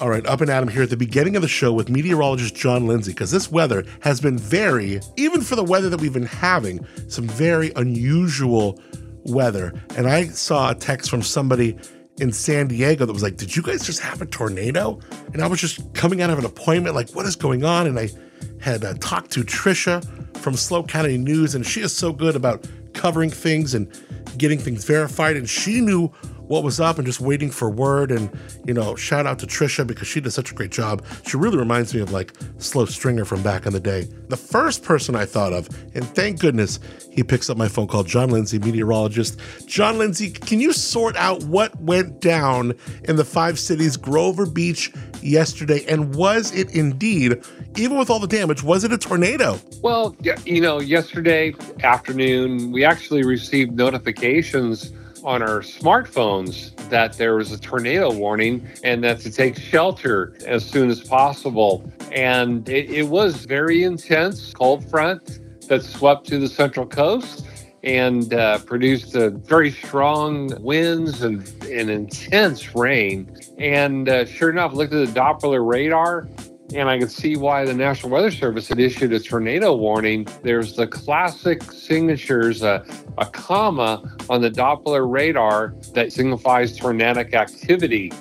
All right, up and Adam here at the beginning of the show with meteorologist John Lindsay, because this weather has been very, even for the weather that we've been having, some very unusual weather. And I saw a text from somebody in San Diego that was like, Did you guys just have a tornado? And I was just coming out of an appointment, like, What is going on? And I had uh, talked to Trisha from SLO County News, and she is so good about covering things and getting things verified. And she knew what was up and just waiting for word. And, you know, shout out to Trisha because she did such a great job. She really reminds me of like SLO Stringer from back in the day. The first person I thought of, and thank goodness he picks up my phone call, John Lindsay, meteorologist. John Lindsay, can you sort out what went down in the five cities, Grover Beach, yesterday? And was it indeed, even with all the damage, was it a tornado? Well, you know, yesterday afternoon, we actually received notifications on our smartphones that there was a tornado warning and that to take shelter as soon as possible. And it, it was very intense cold front that swept to the central coast and uh, produced very strong winds and, and intense rain. And uh, sure enough, looked at the Doppler radar and I can see why the National Weather Service had issued a tornado warning. There's the classic signatures, a, a comma on the Doppler radar that signifies tornadic activity.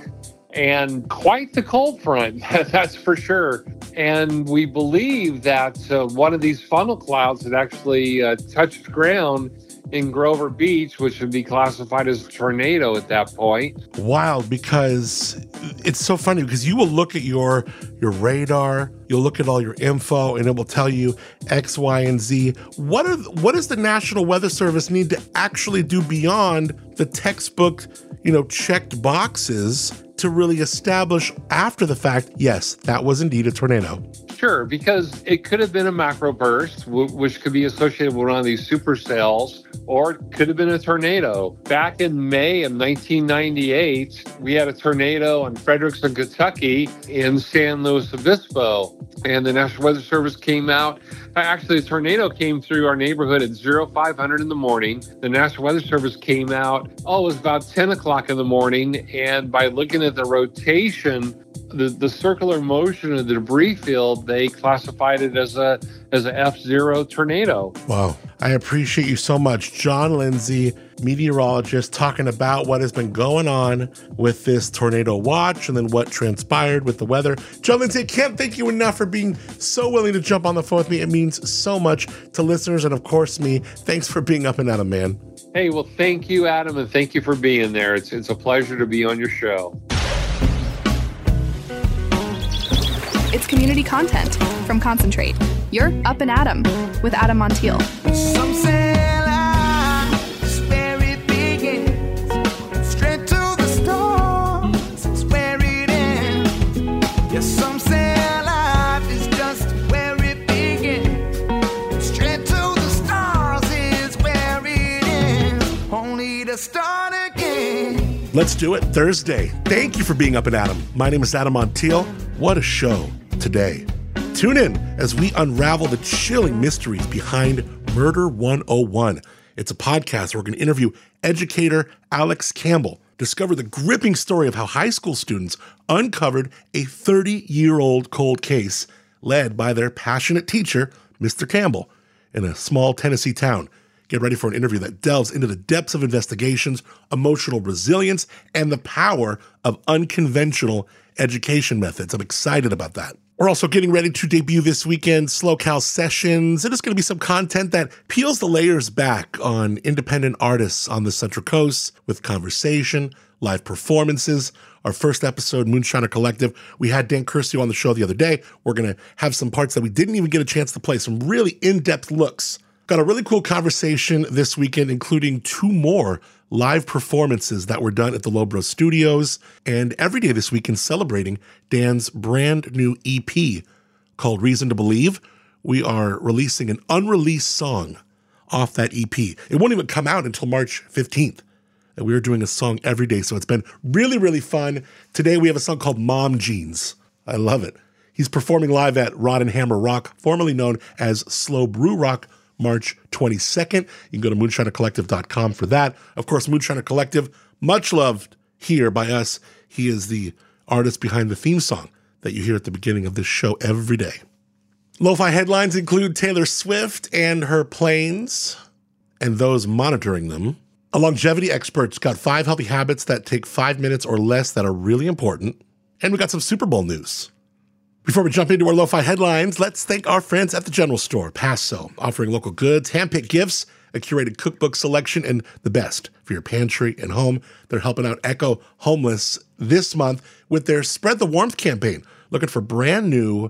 And quite the cold front, that's for sure. And we believe that uh, one of these funnel clouds had actually uh, touched ground in Grover Beach, which would be classified as a tornado at that point. Wild because it's so funny because you will look at your your radar, you'll look at all your info, and it will tell you X, Y, and Z. What are what does the National Weather Service need to actually do beyond the textbook, you know, checked boxes to really establish after the fact, yes, that was indeed a tornado. Sure, because it could have been a macro burst, which could be associated with one of these supercells, or it could have been a tornado. Back in May of 1998, we had a tornado in Frederickson, Kentucky, in San Luis Obispo, and the National Weather Service came out Uh, actually, a tornado came through our neighborhood at 0500 in the morning. The National Weather Service came out, oh, it was about 10 o'clock in the morning. And by looking at the rotation, the, the circular motion of the debris field, they classified it as a as a F zero tornado. Wow. I appreciate you so much. John Lindsay, meteorologist, talking about what has been going on with this tornado watch and then what transpired with the weather. John Lindsay, I can't thank you enough for being so willing to jump on the phone with me. It means so much to listeners and of course me. Thanks for being up and at 'em, man. Hey, well, thank you, Adam, and thank you for being there. It's it's a pleasure to be on your show. Community content from Concentrate. You're Up and Adam with Adam Montiel. Let's do it Thursday. Thank you for being up and Adam. My name is Adam Montiel. What a show today. Tune in as we unravel the chilling mysteries behind Murder 101. It's a podcast where we're going to interview educator Alex Campbell, discover the gripping story of how high school students uncovered a 30 year old cold case led by their passionate teacher, Mr. Campbell, in a small Tennessee town. Get ready for an interview that delves into the depths of investigations, emotional resilience, and the power of unconventional education methods. I'm excited about that. We're also getting ready to debut this weekend SLO Cal Sessions. It is going to be some content that peels the layers back on independent artists on the Central Coast with conversation, live performances. Our first episode, Moonshiner Collective, we had Dan Curcio on the show the other day. We're going to have some parts that we didn't even get a chance to play, some really in depth looks. Got a really cool conversation this weekend, including two more live performances that were done at the Lobro Studios, and every day this weekend celebrating Dan's brand new EP called Reason to Believe. We are releasing an unreleased song off that EP. It won't even come out until March 15th. And we are doing a song every day. So it's been really, really fun. Today we have a song called Mom Jeans. I love it. He's performing live at Rod and Hammer Rock, formerly known as SLO Brew Rock March 22nd. You can go to moonshinercollective.com for that. Of course, Moonshiner Collective, much loved here by us. He is the artist behind the theme song that you hear at the beginning of this show every day. Lo-fi headlines include Taylor Swift and her planes and those monitoring them. A longevity expert's got five healthy habits that take five minutes or less that are really important. And we got some Super Bowl news. Before we jump into our lo-fi headlines, let's thank our friends at the general store, Paso, offering local goods, hand-picked gifts, a curated cookbook selection, and the best for your pantry and home. They're helping out Echo Homeless this month with their Spread the Warmth campaign, looking for brand new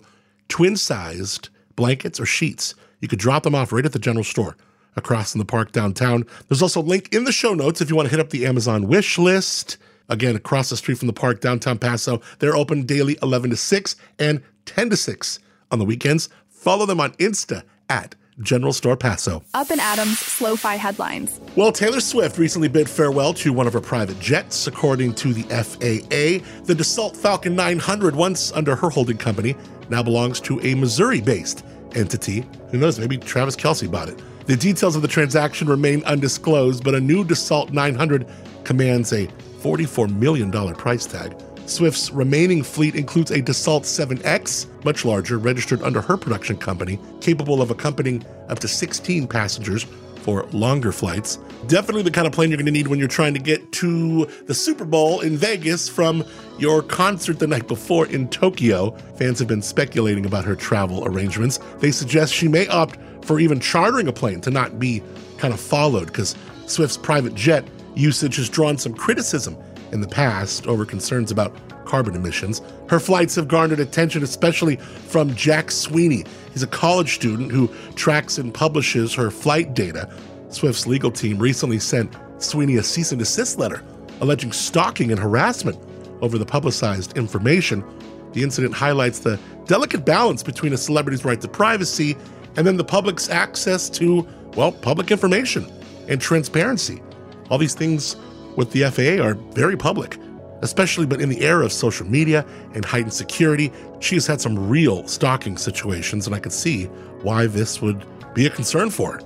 twin-sized blankets or sheets. You could drop them off right at the general store across in the park downtown. There's also a link in the show notes if you want to hit up the Amazon wish list. Again, across the street from the park, downtown Paso. They're open daily 11 to 6 and 10 to 6 on the weekends. Follow them on Insta at General Store Paso. Up in Adams Slow-Fi headlines. Well, Taylor Swift recently bid farewell to one of her private jets. According to the FAA, the Dassault Falcon 900, once under her holding company, now belongs to a Missouri based entity. Who knows? Maybe Travis Kelce bought it. The details of the transaction remain undisclosed, but a new Dassault 900 commands a $44 million price tag. Swift's remaining fleet includes a Dassault 7X, much larger, registered under her production company, capable of accompanying up to 16 passengers for longer flights. Definitely the kind of plane you're going to need when you're trying to get to the Super Bowl in Vegas from your concert the night before in Tokyo. Fans have been speculating about her travel arrangements. They suggest she may opt for even chartering a plane to not be kind of followed because Swift's private jet usage has drawn some criticism in the past over concerns about carbon emissions. Her flights have garnered attention, especially from Jack Sweeney. He's a college student who tracks and publishes her flight data. Swift's legal team recently sent Sweeney a cease and desist letter alleging stalking and harassment over the publicized information. The incident highlights the delicate balance between a celebrity's right to privacy and then the public's access to, well, public information and transparency. All these things with the FAA are very public, especially but in the era of social media and heightened security. She has had some real stalking situations, and I could see why this would be a concern for her.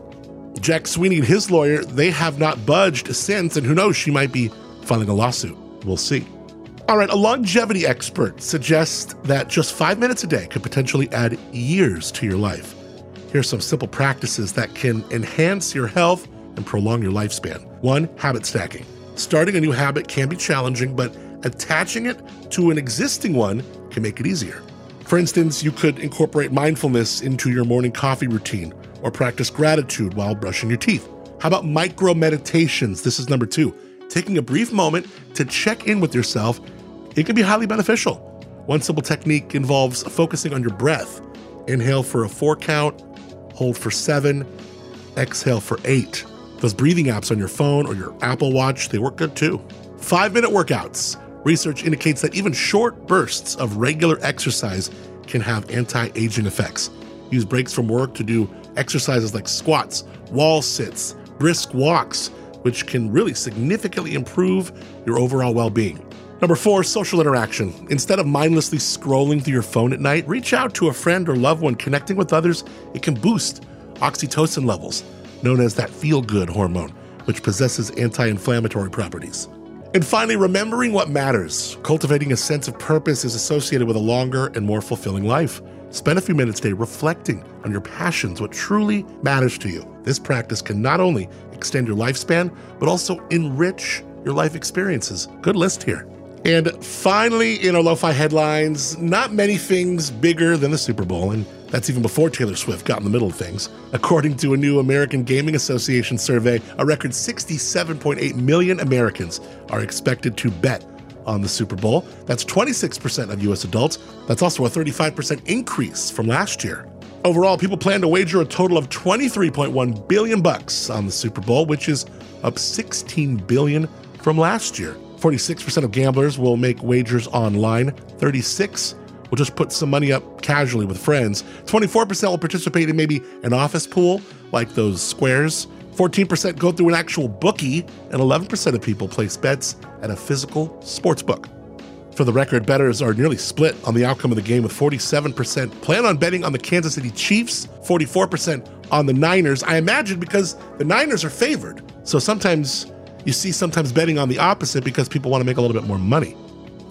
Jack Sweeney and his lawyer, they have not budged since, and who knows, she might be filing a lawsuit. We'll see. All right, a longevity expert suggests that just five minutes a day could potentially add years to your life. Here's some simple practices that can enhance your health and prolong your lifespan. One, habit stacking. Starting a new habit can be challenging, but attaching it to an existing one can make it easier. For instance, you could incorporate mindfulness into your morning coffee routine or practice gratitude while brushing your teeth. How about micro meditations? This is number two. Taking a brief moment to check in with yourself, it can be highly beneficial. One simple technique involves focusing on your breath. Inhale for a four count, hold for seven, exhale for eight. Those breathing apps on your phone or your Apple Watch, they work good too. Five minute workouts. Research indicates that even short bursts of regular exercise can have anti aging effects. Use breaks from work to do exercises like squats, wall sits, brisk walks, which can really significantly improve your overall well being. Number four, social interaction. Instead of mindlessly scrolling through your phone at night, reach out to a friend or loved one. Connecting with others, it can boost oxytocin levels, known as that feel good hormone, which possesses anti inflammatory properties. And finally, remembering what matters. Cultivating a sense of purpose is associated with a longer and more fulfilling life. Spend a few minutes today reflecting on your passions, what truly matters to you. This practice can not only extend your lifespan, but also enrich your life experiences. Good list here. And finally, in our lo-fi headlines, not many things bigger than the Super Bowl, and that's even before Taylor Swift got in the middle of things. According to a new American Gaming Association survey, a record 67.8 million Americans are expected to bet on the Super Bowl. That's 26% of US adults. That's also a 35% increase from last year. Overall, people plan to wager a total of 23.1 billion bucks on the Super Bowl, which is up 16 billion from last year. 46% of gamblers will make wagers online. 36 will just put some money up casually with friends. 24% will participate in maybe an office pool like those squares. 14% go through an actual bookie, and 11% of people place bets at a physical sports book. For the record, bettors are nearly split on the outcome of the game, with 47% plan on betting on the Kansas City Chiefs, 44% on the Niners. I imagine because the Niners are favored. So sometimes you see sometimes betting on the opposite because people want to make a little bit more money.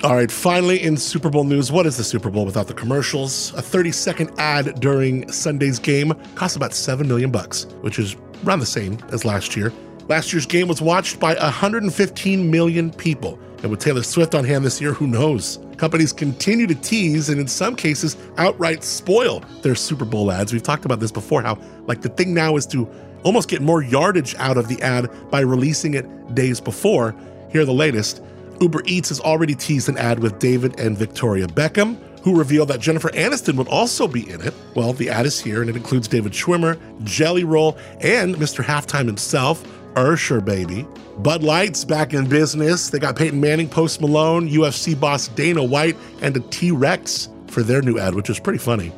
All right, finally in Super Bowl news, what is the Super Bowl without the commercials? A 30-second ad during Sunday's game costs about 7 million bucks, which is around the same as last year. Last year's game was watched by 115 million people. And with Taylor Swift on hand this year, who knows? Companies continue to tease and in some cases outright spoil their Super Bowl ads. We've talked about this before how like the thing now is to almost get more yardage out of the ad by releasing it days before. Here the latest. Uber Eats has already teased an ad with David and Victoria Beckham, who revealed that Jennifer Aniston would also be in it. Well, the ad is here and it includes David Schwimmer, Jelly Roll, and Mr. Halftime himself, Usher Baby. Bud Light's back in business. They got Peyton Manning, Post Malone, UFC boss Dana White, and a T Rex for their new ad, which is pretty funny.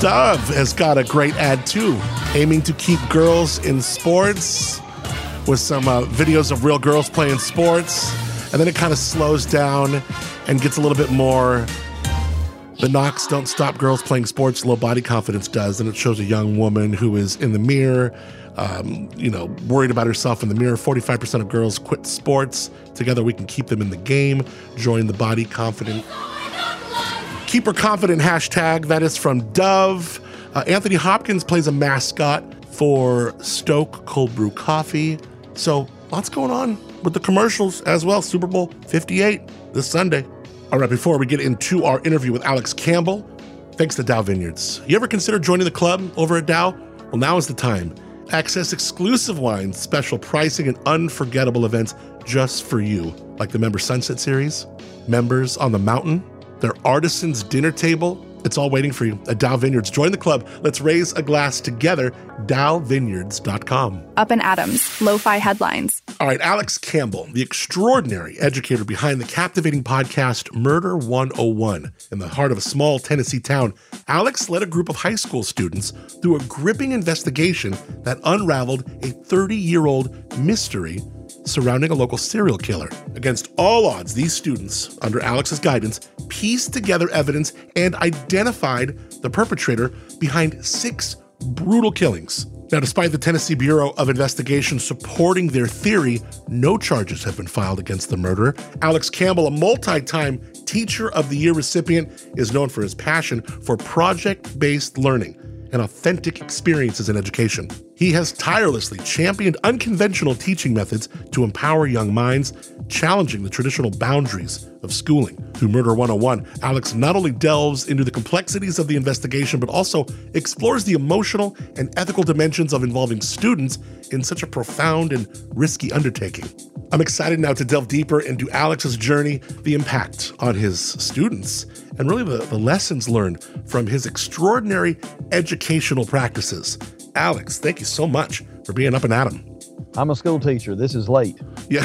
Dove has got a great ad too, aiming to keep girls in sports with some uh, videos of real girls playing sports. And then it kind of slows down and gets a little bit more. The knocks don't stop girls playing sports, low body confidence does. And it shows a young woman who is in the mirror, um, you know, worried about herself in the mirror. 45% of girls quit sports. Together we can keep them in the game. Join the body confident. Keep her confident hashtag. That is from Dove. Uh, Anthony Hopkins plays a mascot for Stok Cold Brew Coffee. So lots going on with the commercials as well. Super Bowl 58 this Sunday. All right, before we get into our interview with Alex Campbell, thanks to Daou Vineyards. You ever consider joining the club over at Daou? Well, now is the time. Access exclusive wines, special pricing, and unforgettable events just for you, like the Member Sunset Series, Members on the Mountain, their Artisans Dinner Table, it's all waiting for you at Daou Vineyards. Join the club. Let's raise a glass together. DaouVineyards.com. Up and Adams, Lo-Fi Headlines. All right, Alex Campbell, the extraordinary educator behind the captivating podcast Murder 101. In the heart of a small Tennessee town, Alex led a group of high school students through a gripping investigation that unraveled a 30 year old mystery surrounding a local serial killer. Against all odds, these students, under Alex's guidance, pieced together evidence and identified the perpetrator behind six brutal killings. Now, despite the Tennessee Bureau of Investigation supporting their theory, no charges have been filed against the murderer. Alex Campbell, a multi time Teacher of the Year recipient, is known for his passion for project based learning and authentic experiences in education. He has tirelessly championed unconventional teaching methods to empower young minds, challenging the traditional boundaries of schooling. Through Murder 101, Alex not only delves into the complexities of the investigation, but also explores the emotional and ethical dimensions of involving students in such a profound and risky undertaking. I'm excited now to delve deeper into Alex's journey, the impact on his students, and really the, the lessons learned from his extraordinary educational practices. Alex, thank you so much for being up and at 'em. I'm a school teacher. This is late. Yeah,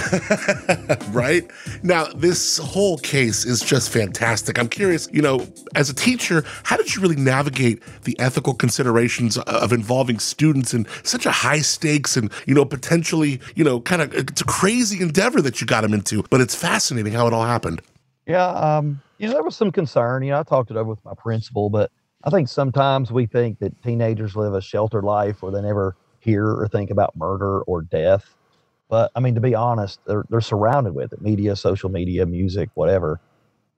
right. Now, this whole case is just fantastic. I'm curious, you know, as a teacher, how did you really navigate the ethical considerations of involving students in such a high stakes and, you know, potentially, you know, kind of it's a crazy endeavor that you got them into, but it's fascinating how it all happened. Yeah. Um, you know, there was some concern. You know, I talked it over with my principal, but I think sometimes we think that teenagers live a sheltered life where they never hear or think about murder or death. But I mean, to be honest, they're, they're surrounded with it media, social media, music, whatever.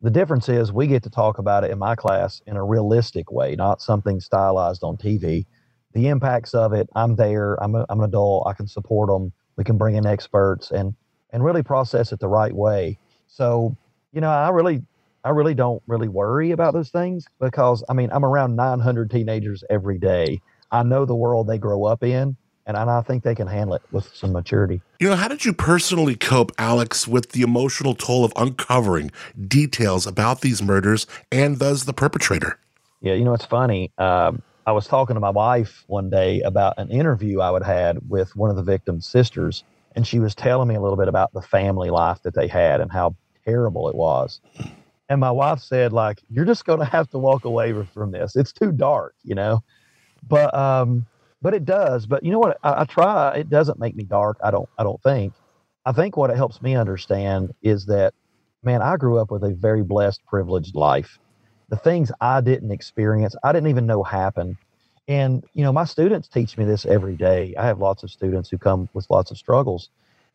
The difference is we get to talk about it in my class in a realistic way, not something stylized on TV. The impacts of it, I'm there, I'm, a, I'm an adult, I can support them. We can bring in experts and, and really process it the right way. So, you know, I really, I really don't really worry about those things because I mean, I'm around 900 teenagers every day. I know the world they grow up in, and I think they can handle it with some maturity. You know, how did you personally cope, Alex, with the emotional toll of uncovering details about these murders and thus the perpetrator? Yeah, you know, it's funny. Um, I was talking to my wife one day about an interview I would had with one of the victim's sisters, and she was telling me a little bit about the family life that they had and how terrible it was. And my wife said, like, you're just going to have to walk away from this. It's too dark, you know. But um, but it does. But you know what? I, I try. It doesn't make me dark. I don't. I don't think. I think what it helps me understand is that, man, I grew up with a very blessed, privileged life. The things I didn't experience, I didn't even know happened. And you know, my students teach me this every day. I have lots of students who come with lots of struggles,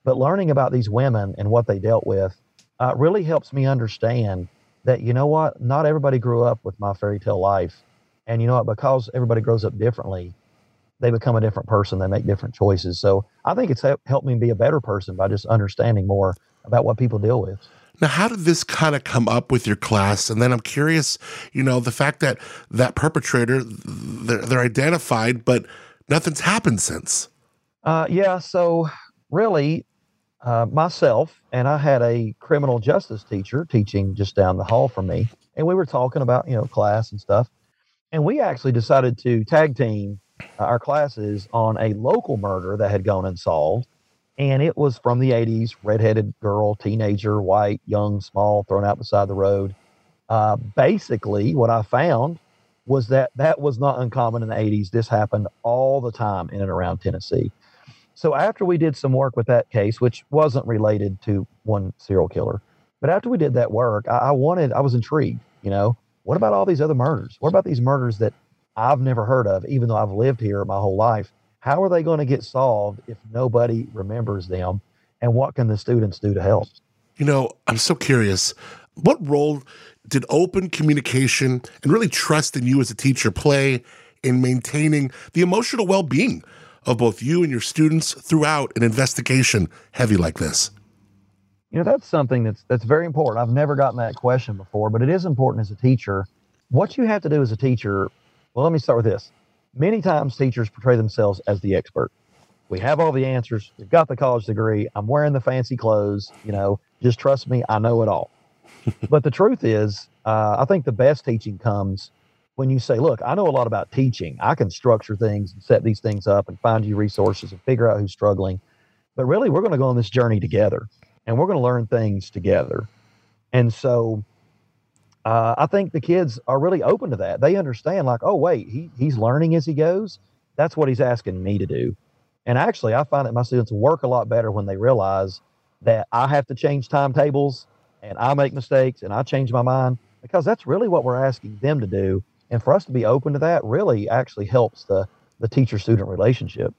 but learning about these women and what they dealt with uh, really helps me understand that, you know what, not everybody grew up with my fairy tale life. And you know what, because everybody grows up differently, they become a different person. They make different choices. So I think it's helped me be a better person by just understanding more about what people deal with. Now, how did this kind of come up with your class? And then I'm curious, you know, the fact that that perpetrator, they're, they're identified, but nothing's happened since. Uh, yeah. So really, uh, myself and I had a criminal justice teacher teaching just down the hall from me, and we were talking about you know class and stuff, and we actually decided to tag team our classes on a local murder that had gone unsolved. And it was from the 80s redheaded girl teenager white young small thrown out beside the road. Uh, basically what i found was that that was not uncommon in the 80s this happened all the time in and around tennessee. So after we did some work with that case which wasn't related to one serial killer but after we did that work I, I wanted i was intrigued you know what about all these other murders what about these murders that i've never heard of even though i've lived here my whole life how are they going to get solved if nobody remembers them? And what can the students do to help? You know, I'm so curious. What role did open communication and really trust in you as a teacher play in maintaining the emotional well being of both you and your students throughout an investigation heavy like this? You know, that's something that's that's very important. I've never gotten that question before, but it is important as a teacher. What you have to do as a teacher, well, let me start with this many times teachers portray themselves as the expert. We have all the answers. We've got the college degree. I'm wearing the fancy clothes. You know, just trust me, I know it all. but the truth is, uh, I think the best teaching comes when you say, look, I know a lot about teaching. I can structure things and set these things up and find you resources and figure out who's struggling. But really, we're going to go on this journey together and we're going to learn things together. And so uh, I think the kids are really open to that. They understand, like, oh, wait, he, he's learning as he goes. That's what he's asking me to do. And actually, I find that my students work a lot better when they realize that I have to change timetables and I make mistakes and I change my mind because that's really what we're asking them to do. And for us to be open to that really actually helps the, the teacher student relationship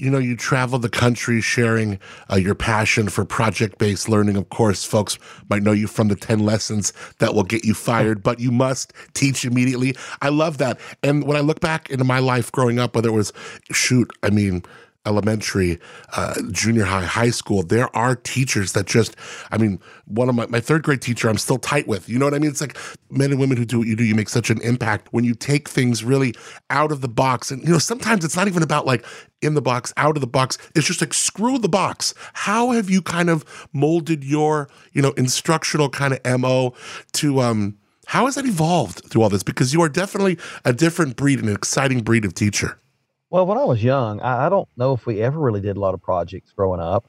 you know, you travel the country sharing uh, your passion for project based learning. Of course, folks might know you from the 10 lessons that will get you fired, but you must teach immediately. I love that. And when I look back into my life growing up, whether it was, shoot, I mean, elementary, uh, junior high, high school, there are teachers that just, I mean, one of my, my third grade teacher, I'm still tight with. You know what I mean? It's like men and women who do what you do, you make such an impact when you take things really out of the box. And, you know, sometimes it's not even about like in the box, out of the box. It's just like screw the box. How have you kind of molded your, you know, instructional kind of MO to, um, how has that evolved through all this? Because you are definitely a different breed, an exciting breed of teacher. Well, when I was young, I, I, don't know if we ever really did a lot of projects growing up.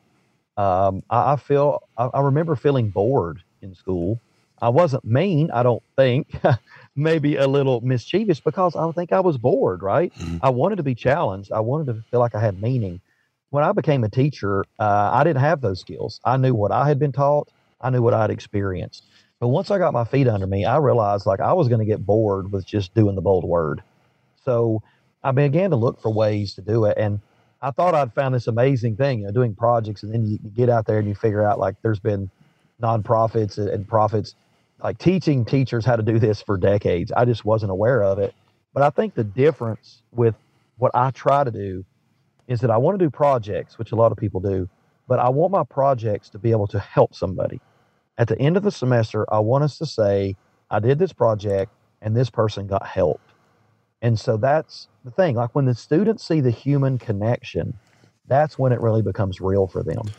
Um, I, I, feel I, I, remember feeling bored in school. I wasn't mean, I don't think. Maybe a little mischievous because I think I was bored. Right? Mm-hmm. I wanted to be challenged. I wanted to feel like I had meaning. When I became a teacher, uh, I didn't have those skills. I knew what I had been taught. I knew what I'd experienced. But once I got my feet under me, I realized like I was going to get bored with just doing the bold word. So I began to look for ways to do it. And I thought I'd found this amazing thing, you know, doing projects. And then you, get out there and you figure out like there's been nonprofits and, and profits like teaching teachers how to do this for decades. I just wasn't aware of it. But I think the difference with what I try to do is that I want to do projects, which a lot of people do, but I want my projects to be able to help somebody. At the end of the semester, I want us to say, I did this project and this person got help. And so that's the thing. Like when the students see the human connection, that's when it really becomes real for them.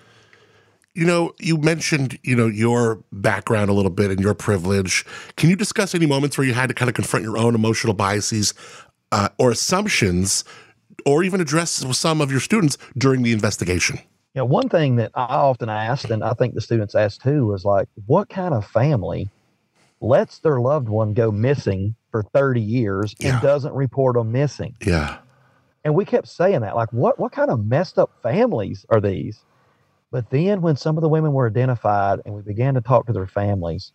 You know, you mentioned, you know, your background a little bit and your privilege. Can you discuss any moments where you had to kind of confront your own emotional biases uh, or assumptions or even address some of your students during the investigation? You know, one thing that I often asked, and I think the students asked too, was like, what kind of family lets their loved one go missing for 30 years yeah. and doesn't report them missing. Yeah. And we kept saying that, like, what what kind of messed up families are these? But then when some of the women were identified and we began to talk to their families,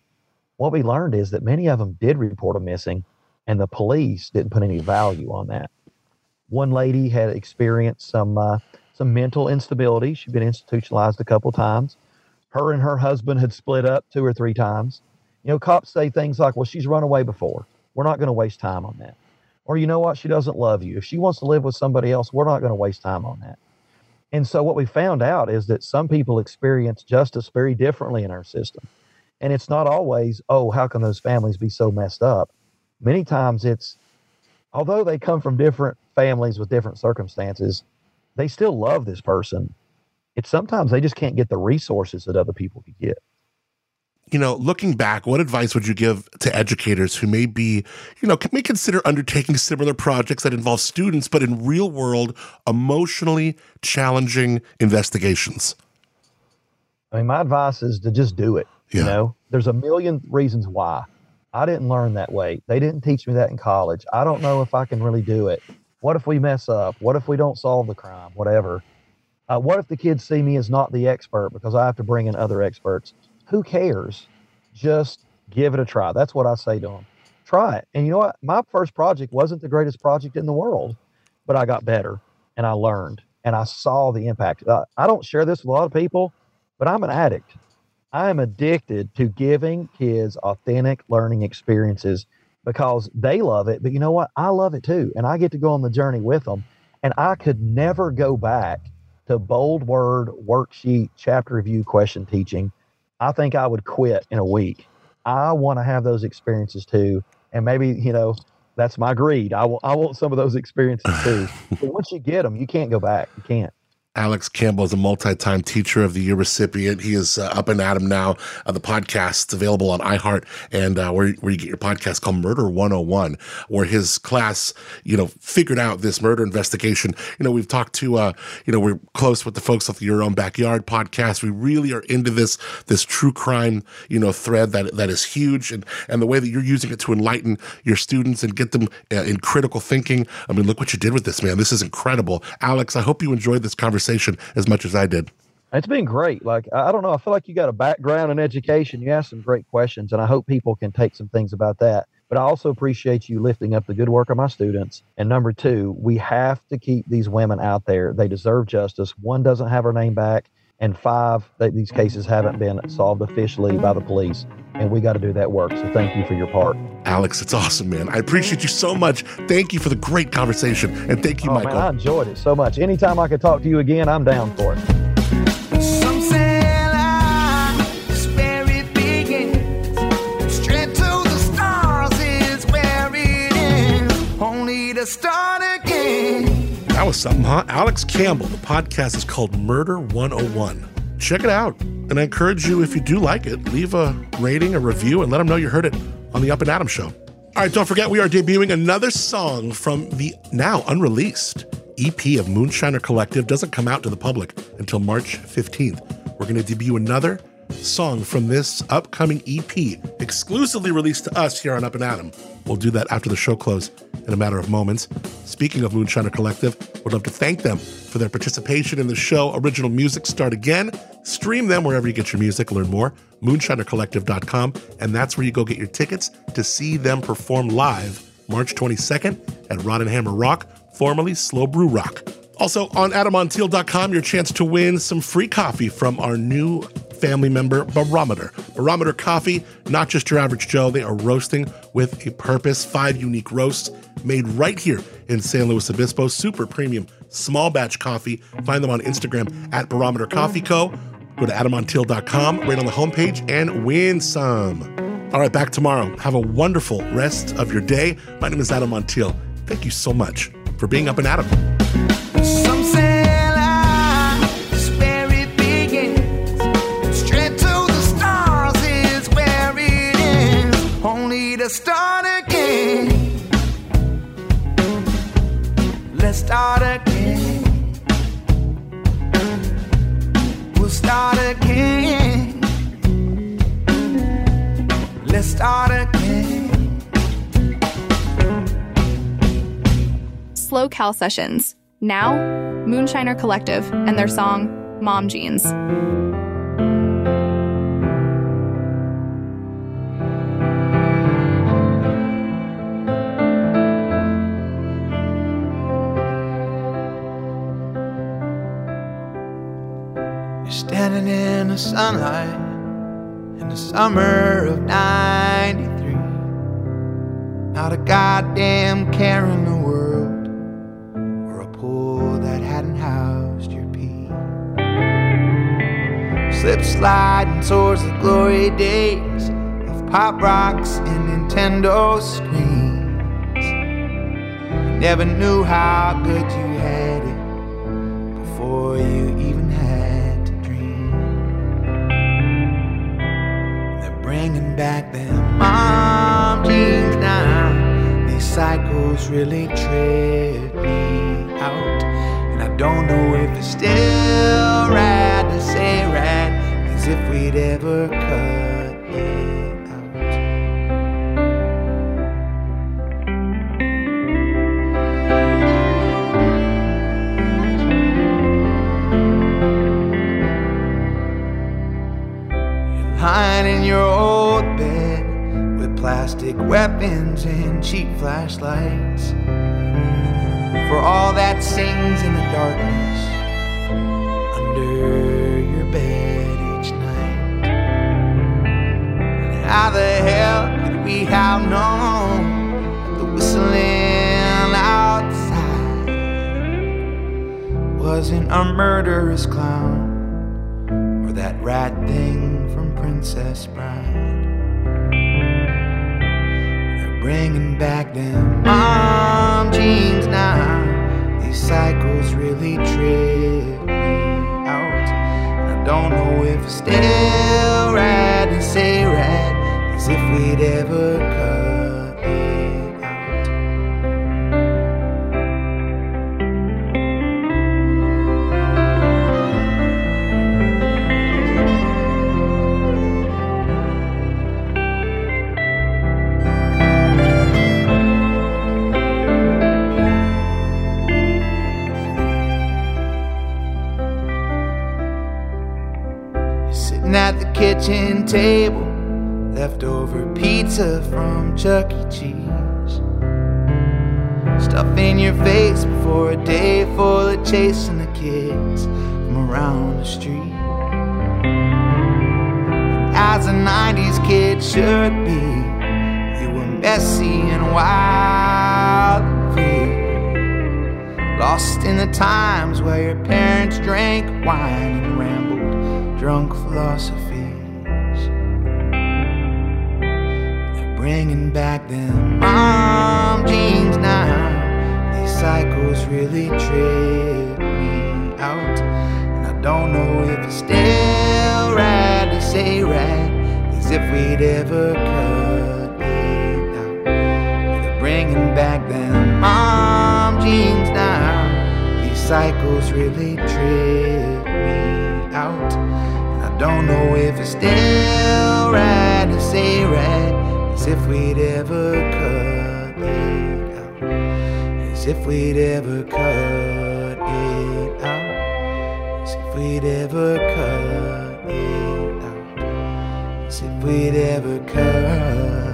what we learned is that many of them did report them missing, and the police didn't put any value on that. One lady had experienced some uh, some mental instability. She'd been institutionalized a couple times. her and her husband had split up two or three times. You know, cops say things like, well, she's run away before. We're not going to waste time on that. Or, you know what? She doesn't love you. If she wants to live with somebody else, we're not going to waste time on that. And so, what we found out is that some people experience justice very differently in our system. And it's not always, oh, how can those families be so messed up? Many times it's, although they come from different families with different circumstances, they still love this person. It's sometimes they just can't get the resources that other people could get you know, looking back, what advice would you give to educators who may be, you know, may consider undertaking similar projects that involve students, but in real world, emotionally challenging investigations? I mean, my advice is to just do it. Yeah. You know, there's a million reasons why. I didn't learn that way. They didn't teach me that in college. I don't know if I can really do it. What if we mess up? What if we don't solve the crime? Whatever. Uh, what if the kids see me as not the expert because I have to bring in other experts? Who cares? Just give it a try. That's what I say to them. Try it. And you know what? My first project wasn't the greatest project in the world, but I got better and I learned and I saw the impact. Uh, I don't share this with a lot of people, but I'm an addict. I am addicted to giving kids authentic learning experiences because they love it. But you know what? I love it too. And I get to go on the journey with them. And I could never go back to bold word, worksheet, chapter review, question teaching I think I would quit in a week. I want to have those experiences too. And maybe, you know, that's my greed. I, w- I want some of those experiences too. but once you get them, you can't go back. You can't. Alex Campbell is a multi-time Teacher of the Year recipient. He is uh, up and at him now. Uh, the podcast is available on iHeart and uh, where, where you get your podcast called Murder 101, where his class, you know, figured out this murder investigation. You know, we've talked to, uh, you know, we're close with the folks of the Your Own Backyard podcast. We really are into this this true crime, you know, thread that that is huge, and and the way that you're using it to enlighten your students and get them uh, in critical thinking. I mean, look what you did with this, man. This is incredible, Alex. I hope you enjoyed this conversation conversation as much as I did. It's been great. Like, I don't know. I feel like you got a background in education. You asked some great questions, and I hope people can take some things about that. But I also appreciate you lifting up the good work of my students. And number two, we have to keep these women out there. They deserve justice. One doesn't have her name back and five that these cases haven't been solved officially by the police and we got to do that work so thank you for your part. Alex it's awesome man. I appreciate you so much. Thank you for the great conversation and thank you oh, michael. Man, i enjoyed it so much. Anytime i could talk to you again i'm down for it was something, huh? Alex Campbell. The podcast is called Murder 101. Check it out. And I encourage you, if you do like it, leave a rating, a review, and let them know you heard it on the Up and Adam show. All right, don't forget, we are debuting another song from the now unreleased EP of Moonshiner Collective. Doesn't come out to the public until March 15th. We're going to debut another song from this upcoming EP, exclusively released to us here on Up and Adam. We'll do that after the show close in a matter of moments. Speaking of Moonshiner Collective, would love to thank them for their participation in the show. Original music start again. Stream them wherever you get your music. Learn more. Moonshinercollective.com. And that's where you go get your tickets to see them perform live March 22nd at Rod and Hammer Rock, formerly SLO Brew Rock. Also on AdamOnTiel.com, your chance to win some free coffee from our new family member, Barometer. Barometer Coffee, not just your average Joe, they are roasting with a purpose. Five unique roasts made right here in San Luis Obispo. Super premium, small batch coffee. Find them on Instagram at Barometer Coffee Co. Go to adamontiel.com, right on the homepage, and win some. All right, back tomorrow. Have a wonderful rest of your day. My name is Adam Montiel. Thank you so much for being up and Adam. start again. Let's start again. We'll start again. Let's start again. SLO Cal Sessions. Now, Moonshiner Collective and their song Mom Jeans. Sunlight in the summer of 93. Not a goddamn care in the world, or a pool that hadn't housed your pee. Slip sliding towards the glory days of pop rocks and Nintendo screens. Never knew how good you had it before you back them mom jeans now. These cycles really trip me out. And I don't know if it's still right to say right, as if we'd ever cut plastic weapons and cheap flashlights. For all that sings in the darkness under your bed each night. And how the hell could we have known the whistling outside wasn't a murderous clown? or that rat thing from Princess Bride. Bringing back them mom jeans now. These cycles really trip me out. And I don't know if it's still right to say right, as if we'd ever cut kitchen table, leftover pizza from Chuck E. Cheese. Stuff in your face before a day full of chasing the kids from around the street. As a 90s kid should be, you were messy and wild free. Lost in the times where your parents drank wine and rambled drunk philosophies. Bringing back them mom jeans now. These cycles really trip me out. And I don't know if it's still right to say right, as if we'd ever cut it out. They're bringing back them mom jeans now. These cycles really trip me out. And I don't know if it's still right to say right, if we'd ever cut it out. As if we'd ever cut it out. As if we'd ever cut it out. As if we'd ever cut